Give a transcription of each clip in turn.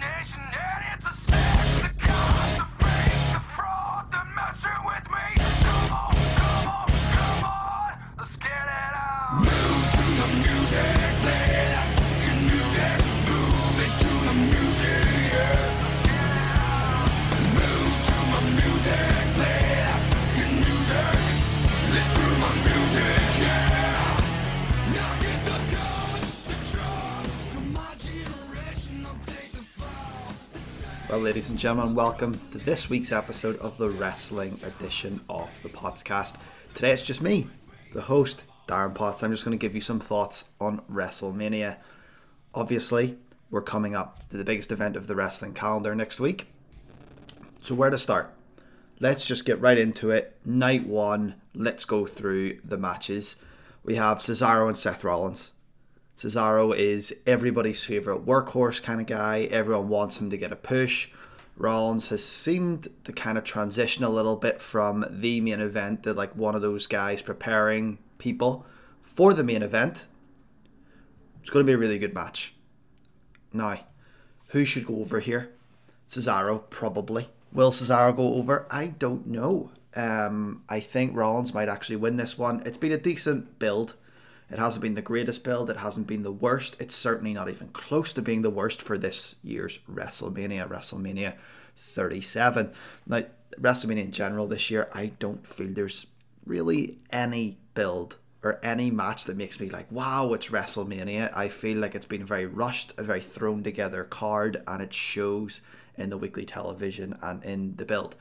imagination, Well, ladies and gentlemen, welcome to this week's episode of the wrestling edition of the podcast. Today it's just me, the host, Darren Potts. I'm just going to give you some thoughts on WrestleMania. Obviously, we're coming up to the biggest event of the wrestling calendar next week. So, where to start? Let's just get right into it. Night one, let's go through the matches. We have Cesaro and Seth Rollins. Cesaro is everybody's favourite workhorse kind of guy. Everyone wants him to get a push. Rollins has seemed to kind of transition a little bit from the main event to like one of those guys preparing people for the main event. It's going to be a really good match. Now, who should go over here? Cesaro, probably. Will Cesaro go over? I don't know. Um, I think Rollins might actually win this one. It's been a decent build. It hasn't been the greatest build. It hasn't been the worst. It's certainly not even close to being the worst for this year's WrestleMania, WrestleMania 37. Now, WrestleMania in general this year, I don't feel there's really any build or any match that makes me like, wow, it's WrestleMania. I feel like it's been very rushed, a very thrown together card, and it shows in the weekly television and in the build.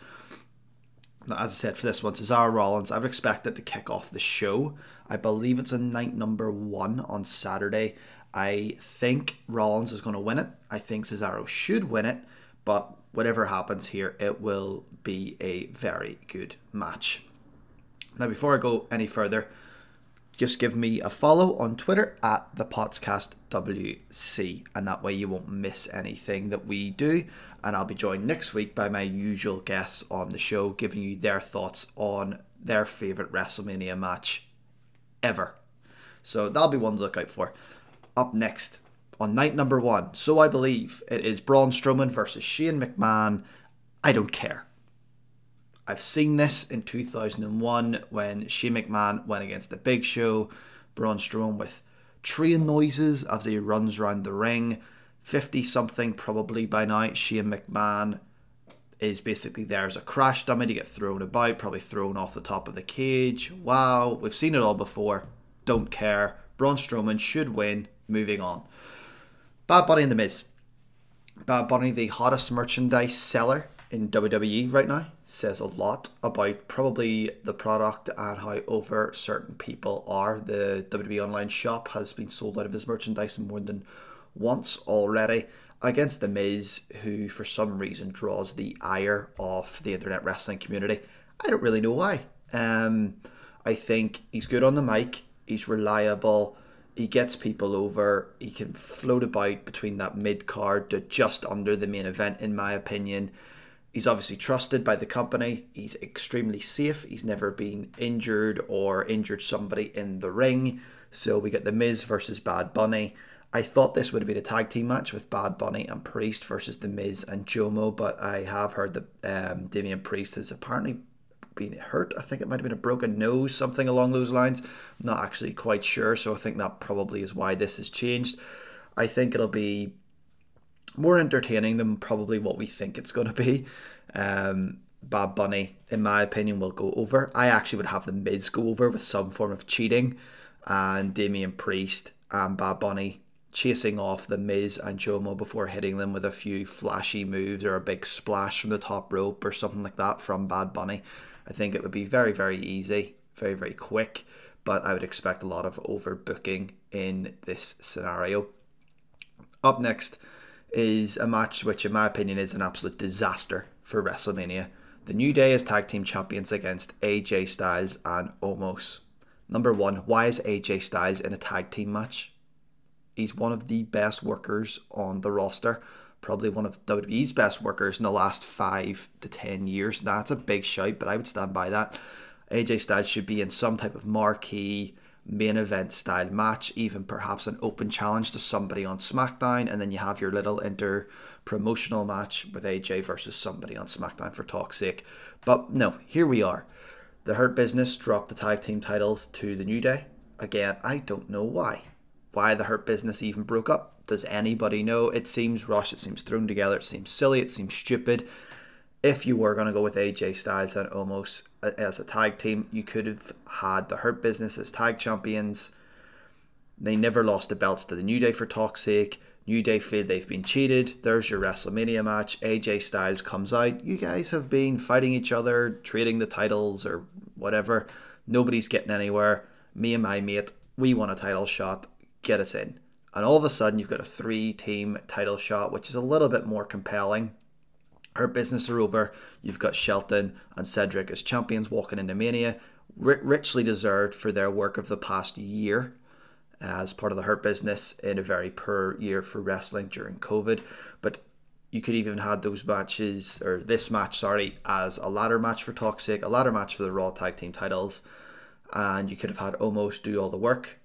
As I said, for this one, Cesaro Rollins, I would expect it to kick off the show. I believe it's a night number one on Saturday. I think Rollins is going to win it. I think Cesaro should win it, but whatever happens here, it will be a very good match. Now, before I go any further, just give me a follow on Twitter at the Potscast WC, and that way you won't miss anything that we do. And I'll be joined next week by my usual guests on the show, giving you their thoughts on their favorite WrestleMania match ever. So that'll be one to look out for. Up next on night number one, so I believe it is Braun Strowman versus Shane McMahon. I don't care. I've seen this in 2001 when Shane McMahon went against the Big Show, Braun Strowman with train noises as he runs around the ring. 50 something probably by now. Shane McMahon is basically there as a crash dummy to get thrown about, probably thrown off the top of the cage. Wow, we've seen it all before. Don't care. Braun Strowman should win. Moving on. Bad Bunny in the Miz. Bad Bunny, the hottest merchandise seller in WWE right now, says a lot about probably the product and how over certain people are. The WWE online shop has been sold out of his merchandise more than once already against The Miz, who for some reason draws the ire of the internet wrestling community. I don't really know why. Um, I think he's good on the mic, he's reliable, he gets people over, he can float about between that mid card to just under the main event, in my opinion. He's obviously trusted by the company. He's extremely safe. He's never been injured or injured somebody in the ring. So we get The Miz versus Bad Bunny. I thought this would have been a tag team match with Bad Bunny and Priest versus The Miz and Jomo, but I have heard that um, Damian Priest has apparently been hurt. I think it might have been a broken nose, something along those lines. not actually quite sure, so I think that probably is why this has changed. I think it'll be more entertaining than probably what we think it's going to be. Um, Bad Bunny, in my opinion, will go over. I actually would have the Miz go over with some form of cheating, and Damian Priest and Bad Bunny chasing off the Miz and Jomo before hitting them with a few flashy moves or a big splash from the top rope or something like that from Bad Bunny. I think it would be very, very easy, very, very quick, but I would expect a lot of overbooking in this scenario. Up next is a match which, in my opinion, is an absolute disaster for WrestleMania. The New Day is tag team champions against AJ Styles and Omos. Number one, why is AJ Styles in a tag team match? He's one of the best workers on the roster, probably one of WWE's best workers in the last five to ten years. That's a big shout, but I would stand by that. AJ Styles should be in some type of marquee main event style match, even perhaps an open challenge to somebody on SmackDown, and then you have your little inter promotional match with AJ versus somebody on SmackDown for talk's sake. But no, here we are. The Hurt Business dropped the tag team titles to the New Day. Again, I don't know why. Why the Hurt Business even broke up? Does anybody know? It seems rushed, it seems thrown together, it seems silly, it seems stupid. If you were going to go with AJ Styles and Omos as a tag team, you could have had the Hurt Business as tag champions. They never lost the belts to the New Day for talk's sake. New Day feel they've been cheated. There's your WrestleMania match. AJ Styles comes out. You guys have been fighting each other, trading the titles or whatever. Nobody's getting anywhere. Me and my mate, we want a title shot. Get us in. And all of a sudden, you've got a three team title shot, which is a little bit more compelling. Hurt Business are over. You've got Shelton and Cedric as champions walking into Mania, richly deserved for their work of the past year as part of the Hurt Business in a very poor year for wrestling during COVID. But you could even have had those matches or this match, sorry, as a ladder match for Toxic, a ladder match for the Raw Tag Team titles, and you could have had Omos do all the work.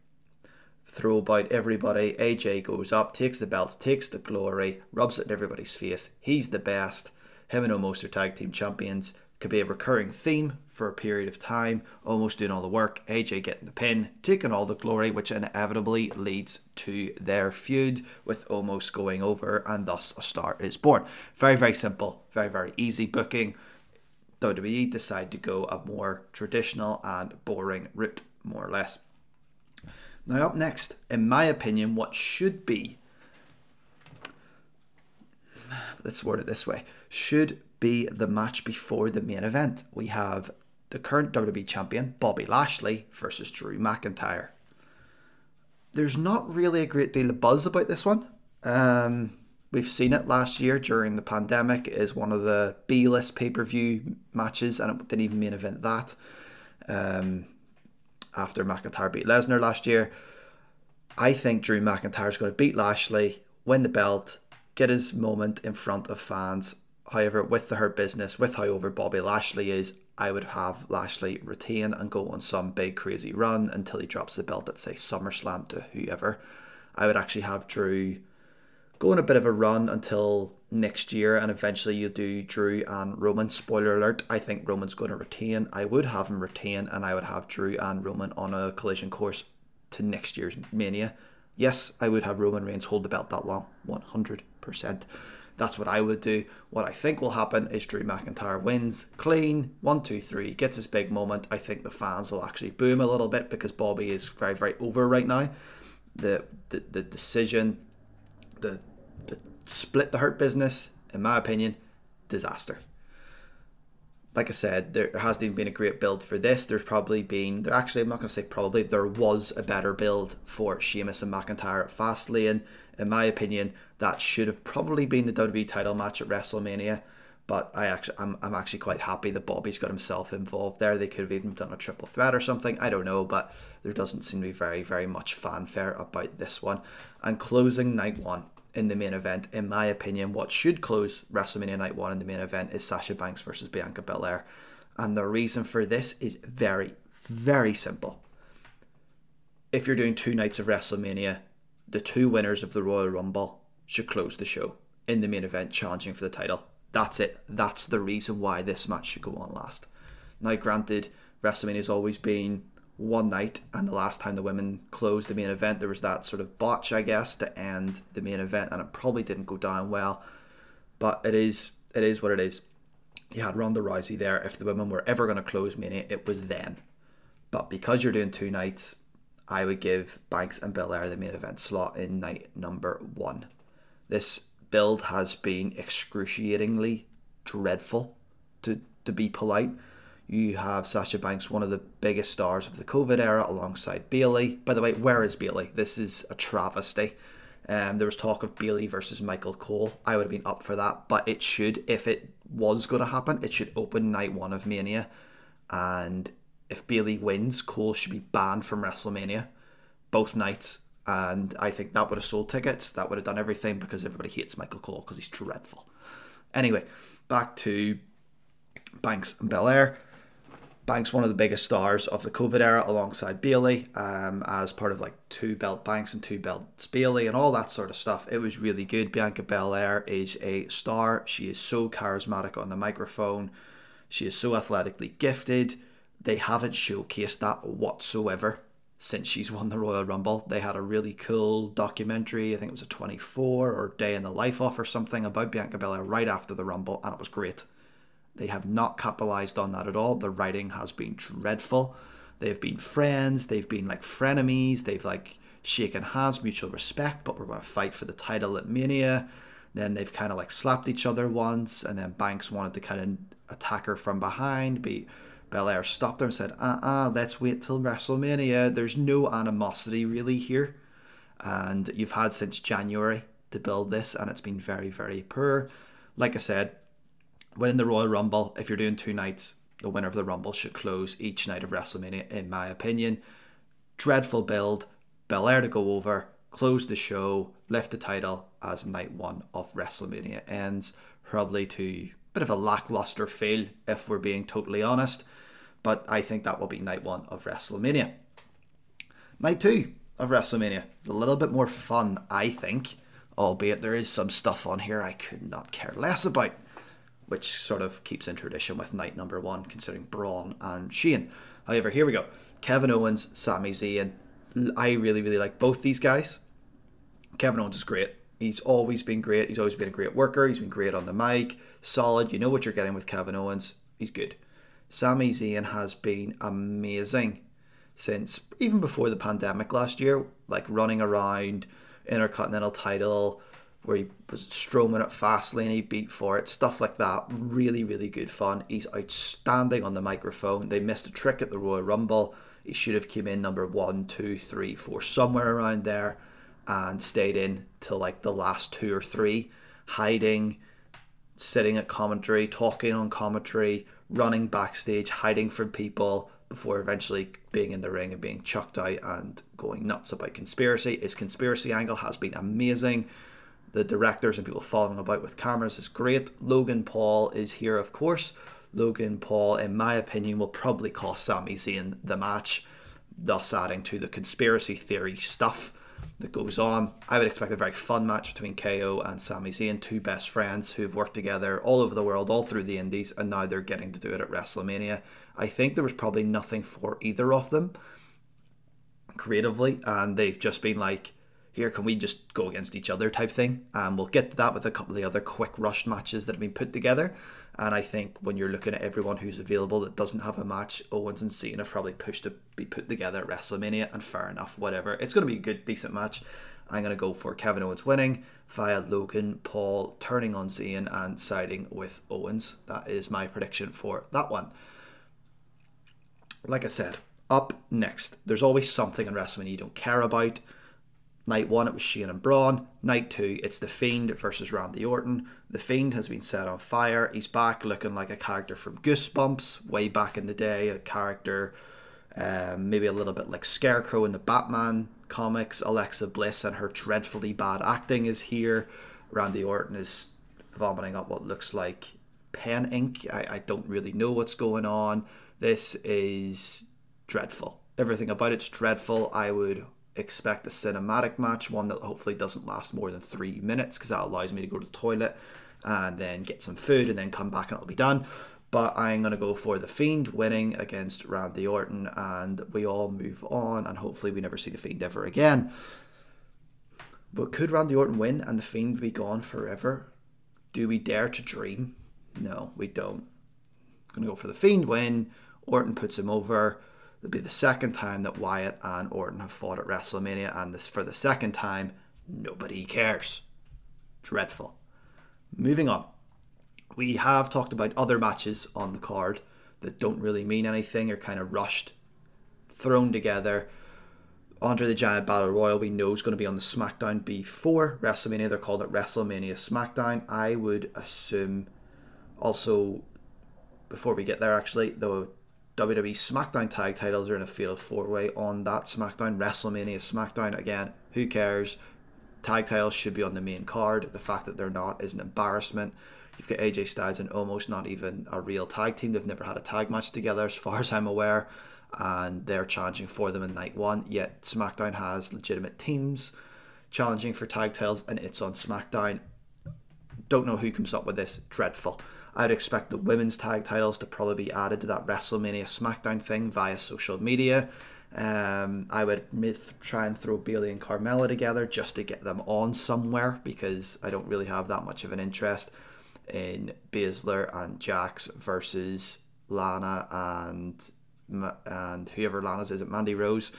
Throw about everybody. AJ goes up, takes the belts, takes the glory, rubs it in everybody's face. He's the best. Him and Omos are tag team champions. Could be a recurring theme for a period of time, Omos doing all the work. AJ getting the pin, taking all the glory, which inevitably leads to their feud with Omos going over, and thus a star is born. Very, very simple, very, very easy booking. WWE decide to go a more traditional and boring route, more or less. Now, up next, in my opinion, what should be let's word it this way, should be the match before the main event. We have the current WWE champion, Bobby Lashley, versus Drew McIntyre. There's not really a great deal of buzz about this one. Um, we've seen it last year during the pandemic as one of the B-list pay-per-view matches, and it didn't even main event that. Um, after McIntyre beat Lesnar last year, I think Drew McIntyre is going to beat Lashley, win the belt, get his moment in front of fans. However, with the Hurt Business, with how over Bobby Lashley is, I would have Lashley retain and go on some big crazy run until he drops the belt at say SummerSlam to whoever. I would actually have Drew go on a bit of a run until next year and eventually you do Drew and Roman. Spoiler alert, I think Roman's going to retain. I would have him retain and I would have Drew and Roman on a collision course to next year's Mania. Yes, I would have Roman Reigns hold the belt that long, 100%. That's what I would do. What I think will happen is Drew McIntyre wins clean, one, two, three, gets his big moment. I think the fans will actually boom a little bit because Bobby is very, very over right now. The the, the decision, the the split the hurt business, in my opinion, disaster. Like I said, there hasn't even been a great build for this. There's probably been there actually I'm not gonna say probably there was a better build for Sheamus and McIntyre at Fastlane in my opinion, that should have probably been the WWE title match at WrestleMania. But I actually, I'm, I'm actually quite happy that Bobby's got himself involved there. They could have even done a triple threat or something. I don't know, but there doesn't seem to be very, very much fanfare about this one. And closing night one in the main event, in my opinion, what should close WrestleMania night one in the main event is Sasha Banks versus Bianca Belair. And the reason for this is very, very simple. If you're doing two nights of WrestleMania, the two winners of the Royal Rumble should close the show in the main event challenging for the title. That's it. That's the reason why this match should go on last. Now, granted, WrestleMania has always been one night, and the last time the women closed the main event, there was that sort of botch, I guess, to end the main event, and it probably didn't go down well. But it is, it is what it is. You had Ronda Rousey there. If the women were ever going to close Mania, it was then. But because you're doing two nights, I would give Banks and Belair the main event slot in night number one. This build has been excruciatingly dreadful, to, to be polite. You have Sasha Banks, one of the biggest stars of the COVID era, alongside Bayley. By the way, where is Bayley? This is a travesty. Um, there was talk of Bayley versus Michael Cole. I would have been up for that, but it should, if it was going to happen, it should open night one of Mania, and if Bayley wins, Cole should be banned from WrestleMania both nights. And I think that would have sold tickets. That would have done everything because everybody hates Michael Cole because he's dreadful. Anyway, back to Banks and Belair. Banks, one of the biggest stars of the COVID era, alongside Bayley, um, as part of like two belt Banks and two belts Bayley, and all that sort of stuff. It was really good. Bianca Belair is a star. She is so charismatic on the microphone. She is so athletically gifted. They haven't showcased that whatsoever since she's won the Royal Rumble. They had a really cool documentary, I think it was a 24 or Day in the Life off or something about Bianca Belair right after the Rumble, and it was great. They have not capitalized on that at all. The writing has been dreadful. They've been friends, they've been like frenemies, they've like shaken hands, mutual respect, but we're going to fight for the title at Mania. Then they've kind of like slapped each other once, and then Banks wanted to kind of attack her from behind, but Belair stopped her and said, uh uh, let's wait till WrestleMania. There's no animosity really here. And you've had since January to build this, and it's been very, very poor. Like I said, winning the Royal Rumble, if you're doing two nights, the winner of the Rumble should close each night of WrestleMania, in my opinion. Dreadful build. Belair to go over, close the show, lift the title as night one of WrestleMania ends. Probably to a bit of a lackluster fail, if we're being totally honest. But I think that will be night one of WrestleMania. Night two of WrestleMania. A little bit more fun, I think. Albeit there is some stuff on here I could not care less about which sort of keeps in tradition with night number one, considering Braun and Shane. However, here we go. Kevin Owens, Sami Zayn. I really, really like both these guys. Kevin Owens is great. He's always been great. He's always been a great worker. He's been great on the mic. Solid. You know what you're getting with Kevin Owens. He's good. Sami Zayn has been amazing since even before the pandemic last year, like running around, Intercontinental title, where he was Strowman at Fastlane, he beat for it, stuff like that. Really, really good fun. He's outstanding on the microphone. They missed a trick at the Royal Rumble. He should have came in number one, two, three, four, somewhere around there, and stayed in till like the last two or three, hiding, sitting at commentary, talking on commentary, running backstage, hiding from people before eventually being in the ring and being chucked out and going nuts about conspiracy. His conspiracy angle has been amazing the directors and people following about with cameras is great. Logan Paul is here, of course. Logan Paul, in my opinion, will probably cost Sami Zayn the match, thus adding to the conspiracy theory stuff that goes on. I would expect a very fun match between KO and Sami Zayn, two best friends who've worked together all over the world, all through the Indies, and now they're getting to do it at WrestleMania. I think there was probably nothing for either of them creatively, and they've just been like, here can we just go against each other type thing and we'll get to that with a couple of the other quick rush matches that have been put together and I think when you're looking at everyone who's available that doesn't have a match Owens and Cena have probably pushed to be put together at WrestleMania and fair enough whatever. It's going to be a good decent match. I'm going to go for Kevin Owens winning via Logan Paul turning on Zayn and siding with Owens. That is my prediction for that one. Like I said up next there's always something in WrestleMania you don't care about Night one, it was Shane and Braun. Night two, it's The Fiend versus Randy Orton. The Fiend has been set on fire. He's back looking like a character from Goosebumps, way back in the day, a character um, maybe a little bit like Scarecrow in the Batman comics. Alexa Bliss and her dreadfully bad acting is here. Randy Orton is vomiting up what looks like pen ink. I, I don't really know what's going on. This is dreadful. Everything about it's dreadful. I would expect a cinematic match, one that hopefully doesn't last more than three minutes because that allows me to go to the toilet and then get some food and then come back and it'll be done. But I'm going to go for The Fiend winning against Randy Orton and we all move on and hopefully we never see The Fiend ever again. But could Randy Orton win and The Fiend be gone forever? Do we dare to dream? No, we don't. I'm going to go for The Fiend win. Orton puts him over. It'll be the second time that Wyatt and Orton have fought at WrestleMania, and this for the second time, nobody cares. Dreadful. Moving on. We have talked about other matches on the card that don't really mean anything, are kind of rushed, thrown together. Andre the Giant Battle Royal we know is going to be on the SmackDown before WrestleMania. They're called it WrestleMania SmackDown. I would assume also before we get there actually, the WWE SmackDown tag titles are in a fatal four way on that SmackDown. WrestleMania SmackDown, again, who cares? Tag titles should be on the main card. The fact that they're not is an embarrassment. You've got AJ Styles and Omos not even a real tag team. They've never had a tag match together, as far as I'm aware, and they're challenging for them in night one. Yet SmackDown has legitimate teams challenging for tag titles, and it's on SmackDown. Don't know who comes up with this. Dreadful. I'd expect the women's tag titles to probably be added to that WrestleMania SmackDown thing via social media. Um, I would myth, try and throw Bayley and Carmella together just to get them on somewhere because I don't really have that much of an interest in Baszler and Jax versus Lana and and whoever Lana's is it Mandy Rose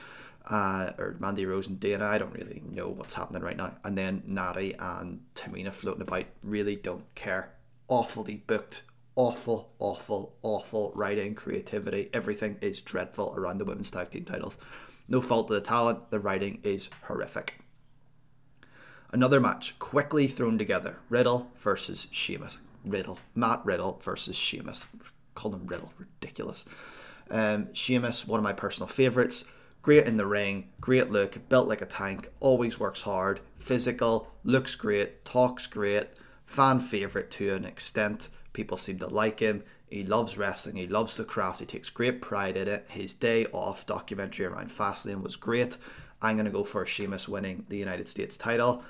uh, or Mandy Rose and Dana. I don't really know what's happening right now. And then Natty and Tamina floating about. Really don't care. Awfully booked. Awful, awful, awful writing, creativity. Everything is dreadful around the women's tag team titles. No fault of the talent. The writing is horrific. Another match quickly thrown together. Riddle versus Sheamus. Riddle. Matt Riddle versus Sheamus. Call him Riddle. Ridiculous. Um, Sheamus, one of my personal favourites. Great in the ring, great look, built like a tank, always works hard, physical, looks great, talks great, fan favourite to an extent. People seem to like him. He loves wrestling, he loves the craft, he takes great pride in it. His day off documentary around Fastlane was great. I'm going to go for Sheamus winning the United States title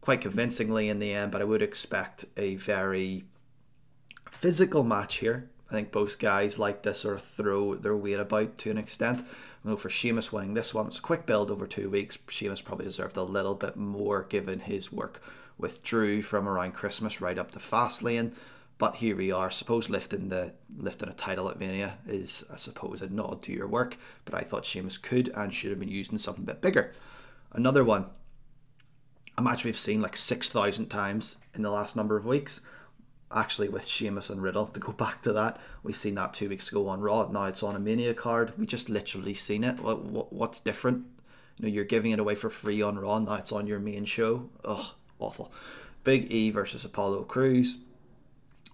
quite convincingly in the end, but I would expect a very physical match here. I think both guys like to sort of throw their weight about to an extent. I know for Sheamus winning this one, it's a quick build over two weeks. Sheamus probably deserved a little bit more given his work with Drew from around Christmas right up to Fastlane. But here we are. Suppose lifting the lifting a title at Mania is, I suppose, a nod to your work. But I thought Sheamus could and should have been using something a bit bigger. Another one, a match we've seen like six thousand times in the last number of weeks actually with Sheamus and Riddle. To go back to that, we've seen that two weeks ago on Raw. Now it's on a Mania card. We just literally seen it. What, what what's different? You know, you're giving it away for free on Raw. Now it's on your main show. Ugh, awful. Big E versus Apollo Crews.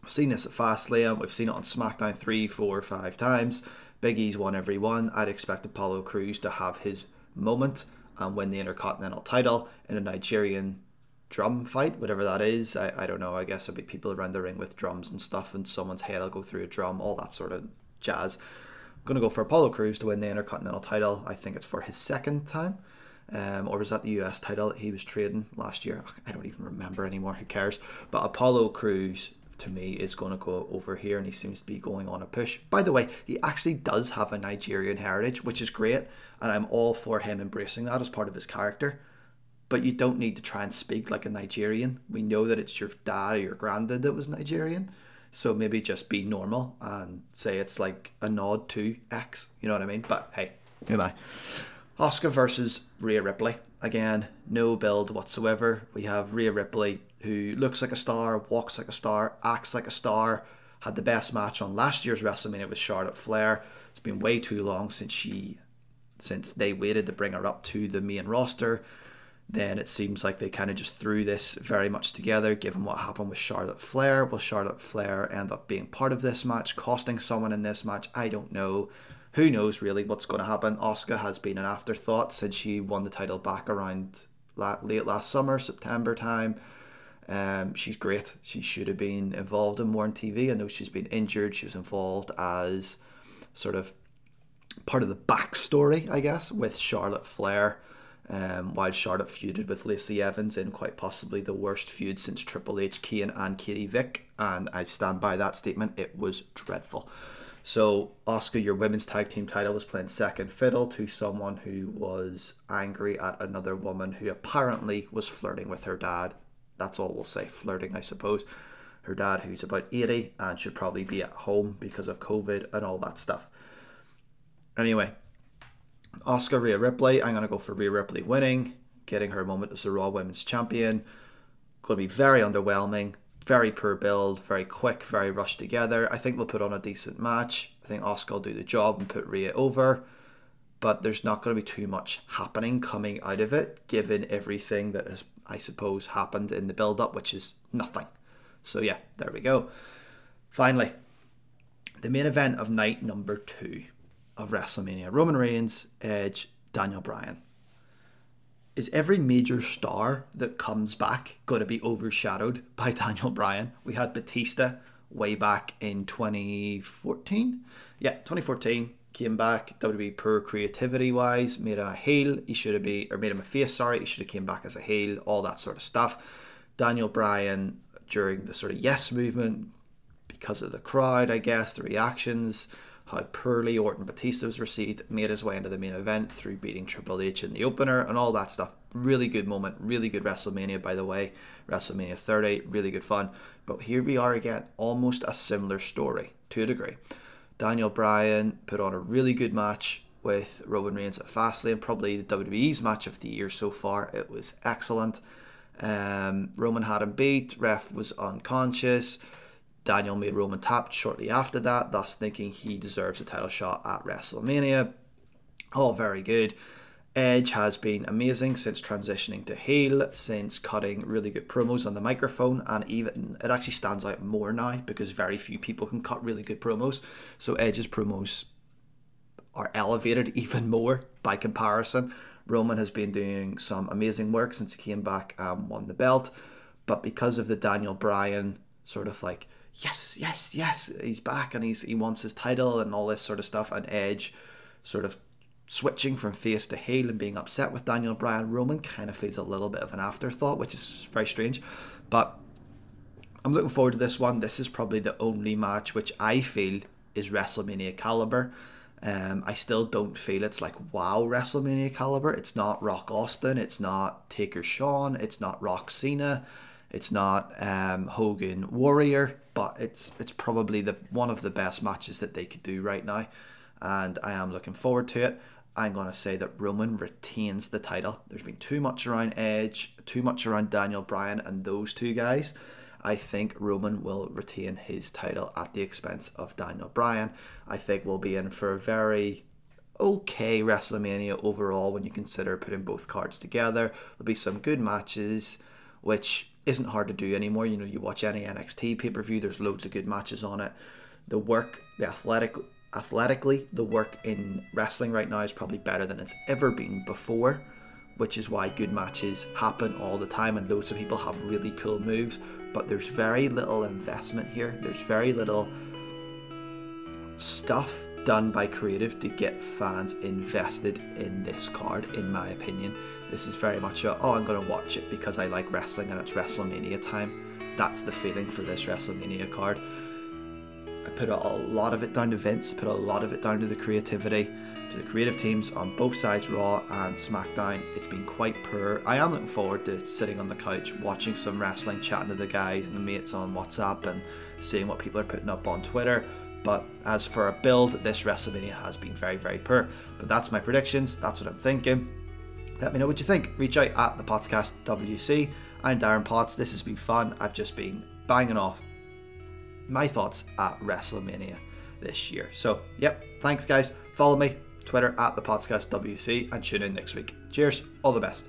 We've seen this at Fastlane. We've seen it on SmackDown three, four, five times. Big E's won every one. I'd expect Apollo Crews to have his moment and win the Intercontinental title in a Nigerian drum fight, whatever that is. I, I don't know. I guess there'll be people around the ring with drums and stuff, and someone's head will go through a drum, all that sort of jazz. I'm going to go for Apollo Crews to win the Intercontinental title. I think it's for his second time. Um, or was that the US title that he was trading last year? I don't even remember anymore. Who cares? But Apollo Crews to me is going to go over here and he seems to be going on a push. By the way, he actually does have a Nigerian heritage, which is great, and I'm all for him embracing that as part of his character but you don't need to try and speak like a Nigerian. We know that it's your dad or your granddad that was Nigerian. So maybe just be normal and say it's like a nod to X. You know what I mean? But hey, am I? Asuka versus Rhea Ripley. Again, no build whatsoever. We have Rhea Ripley who looks like a star, walks like a star, acts like a star. Had the best match on last year's WrestleMania with Charlotte Flair. It's been way too long since she, since they waited to bring her up to the main roster then it seems like they kind of just threw this very much together given what happened with Charlotte Flair. Will Charlotte Flair end up being part of this match, costing someone in this match? I don't know. Who knows really what's going to happen? Asuka has been an afterthought since she won the title back around late last summer, September time. Um, she's great. She should have been involved in more on TV. I know she's been injured. She was involved as sort of part of the backstory, I guess, with Charlotte Flair um, while Charlotte feuded with Lacey Evans in quite possibly the worst feud since Triple H, Kane, and Katie Vick. And I stand by that statement. It was dreadful. So, Asuka, your women's tag team title was playing second fiddle to someone who was angry at another woman who apparently was flirting with her dad. That's all we'll say. Flirting, I suppose. Her dad, who's about 80 and should probably be at home because of COVID and all that stuff. Anyway, Asuka Rhea Ripley. I'm going to go for Rhea Ripley winning, getting her moment as the Raw Women's Champion. Going to be very underwhelming, very poor build, very quick, very rushed together. I think they'll put on a decent match. I think Asuka will do the job and put Rhea over. But there's not going to be too much happening coming out of it, given everything that has, I suppose, happened in the build up, which is nothing. So, yeah, there we go. Finally, the main event of night number two of WrestleMania. Roman Reigns, Edge, Daniel Bryan. Is every major star that comes back going to be overshadowed by Daniel Bryan? We had Batista way back in 2014. Yeah, 2014 came back. WWE poor creativity wise, made a heel. He should have been, or made him a face. Sorry, he should have came back as a heel. All that sort of stuff. Daniel Bryan during the sort of yes movement because of the crowd, I guess, the reactions, how poorly Orton Batista was received, made his way into the main event through beating Triple H in the opener and all that stuff. Really good moment, really good WrestleMania, by the way. WrestleMania 30, really good fun. But here we are again, almost a similar story to a degree. Daniel Bryan put on a really good match with Roman Reigns at Fastlane, probably the WWE's match of the year so far. It was excellent. Um, Roman had him beat, ref was unconscious. Daniel made Roman tap shortly after that, thus thinking he deserves a title shot at WrestleMania. All very good. Edge has been amazing since transitioning to heel, since cutting really good promos on the microphone, and even it actually stands out more now because very few people can cut really good promos. So Edge's promos are elevated even more by comparison. Roman has been doing some amazing work since he came back and won the belt, but because of the Daniel Bryan sort of like yes, yes, yes, he's back and he's he wants his title and all this sort of stuff, and Edge sort of switching from face to heel and being upset with Daniel Bryan, Roman kind of feels a little bit of an afterthought, which is very strange. But I'm looking forward to this one. This is probably the only match which I feel is WrestleMania caliber. Um, I still don't feel it's like wow WrestleMania caliber. It's not Rock Austin. It's not Taker Shawn. It's not Rock Cena. It's not um, Hogan Warrior. But it's it's probably the one of the best matches that they could do right now, and I am looking forward to it. I'm going to say that Roman retains the title. There's been too much around Edge, too much around Daniel Bryan, and those two guys. I think Roman will retain his title at the expense of Daniel Bryan. I think we'll be in for a very okay WrestleMania overall when you consider putting both cards together. There'll be some good matches, which isn't hard to do anymore. You know, you watch any NXT pay per view, there's loads of good matches on it. The work, the athletic, athletically, the work in wrestling right now is probably better than it's ever been before, which is why good matches happen all the time and loads of people have really cool moves. But there's very little investment here. There's very little stuff done by creative to get fans invested in this card, in my opinion. This is very much a, oh, I'm going to watch it because I like wrestling and it's WrestleMania time. That's the feeling for this WrestleMania card. I put a lot of it down to Vince, put a lot of it down to the creativity, to the creative teams on both sides, Raw and SmackDown. It's been quite poor. I am looking forward to sitting on the couch, watching some wrestling, chatting to the guys and the mates on WhatsApp, and seeing what people are putting up on Twitter. But as for a build, this WrestleMania has been very, very poor. But that's my predictions. That's what I'm thinking. Let me know what you think. Reach out at the Potscast WC. I'm Darren Potts. This has been fun. I've just been banging off my thoughts at WrestleMania this year. So, yep, thanks guys. Follow me, Twitter at the Potscast WC, and tune in next week. Cheers, all the best.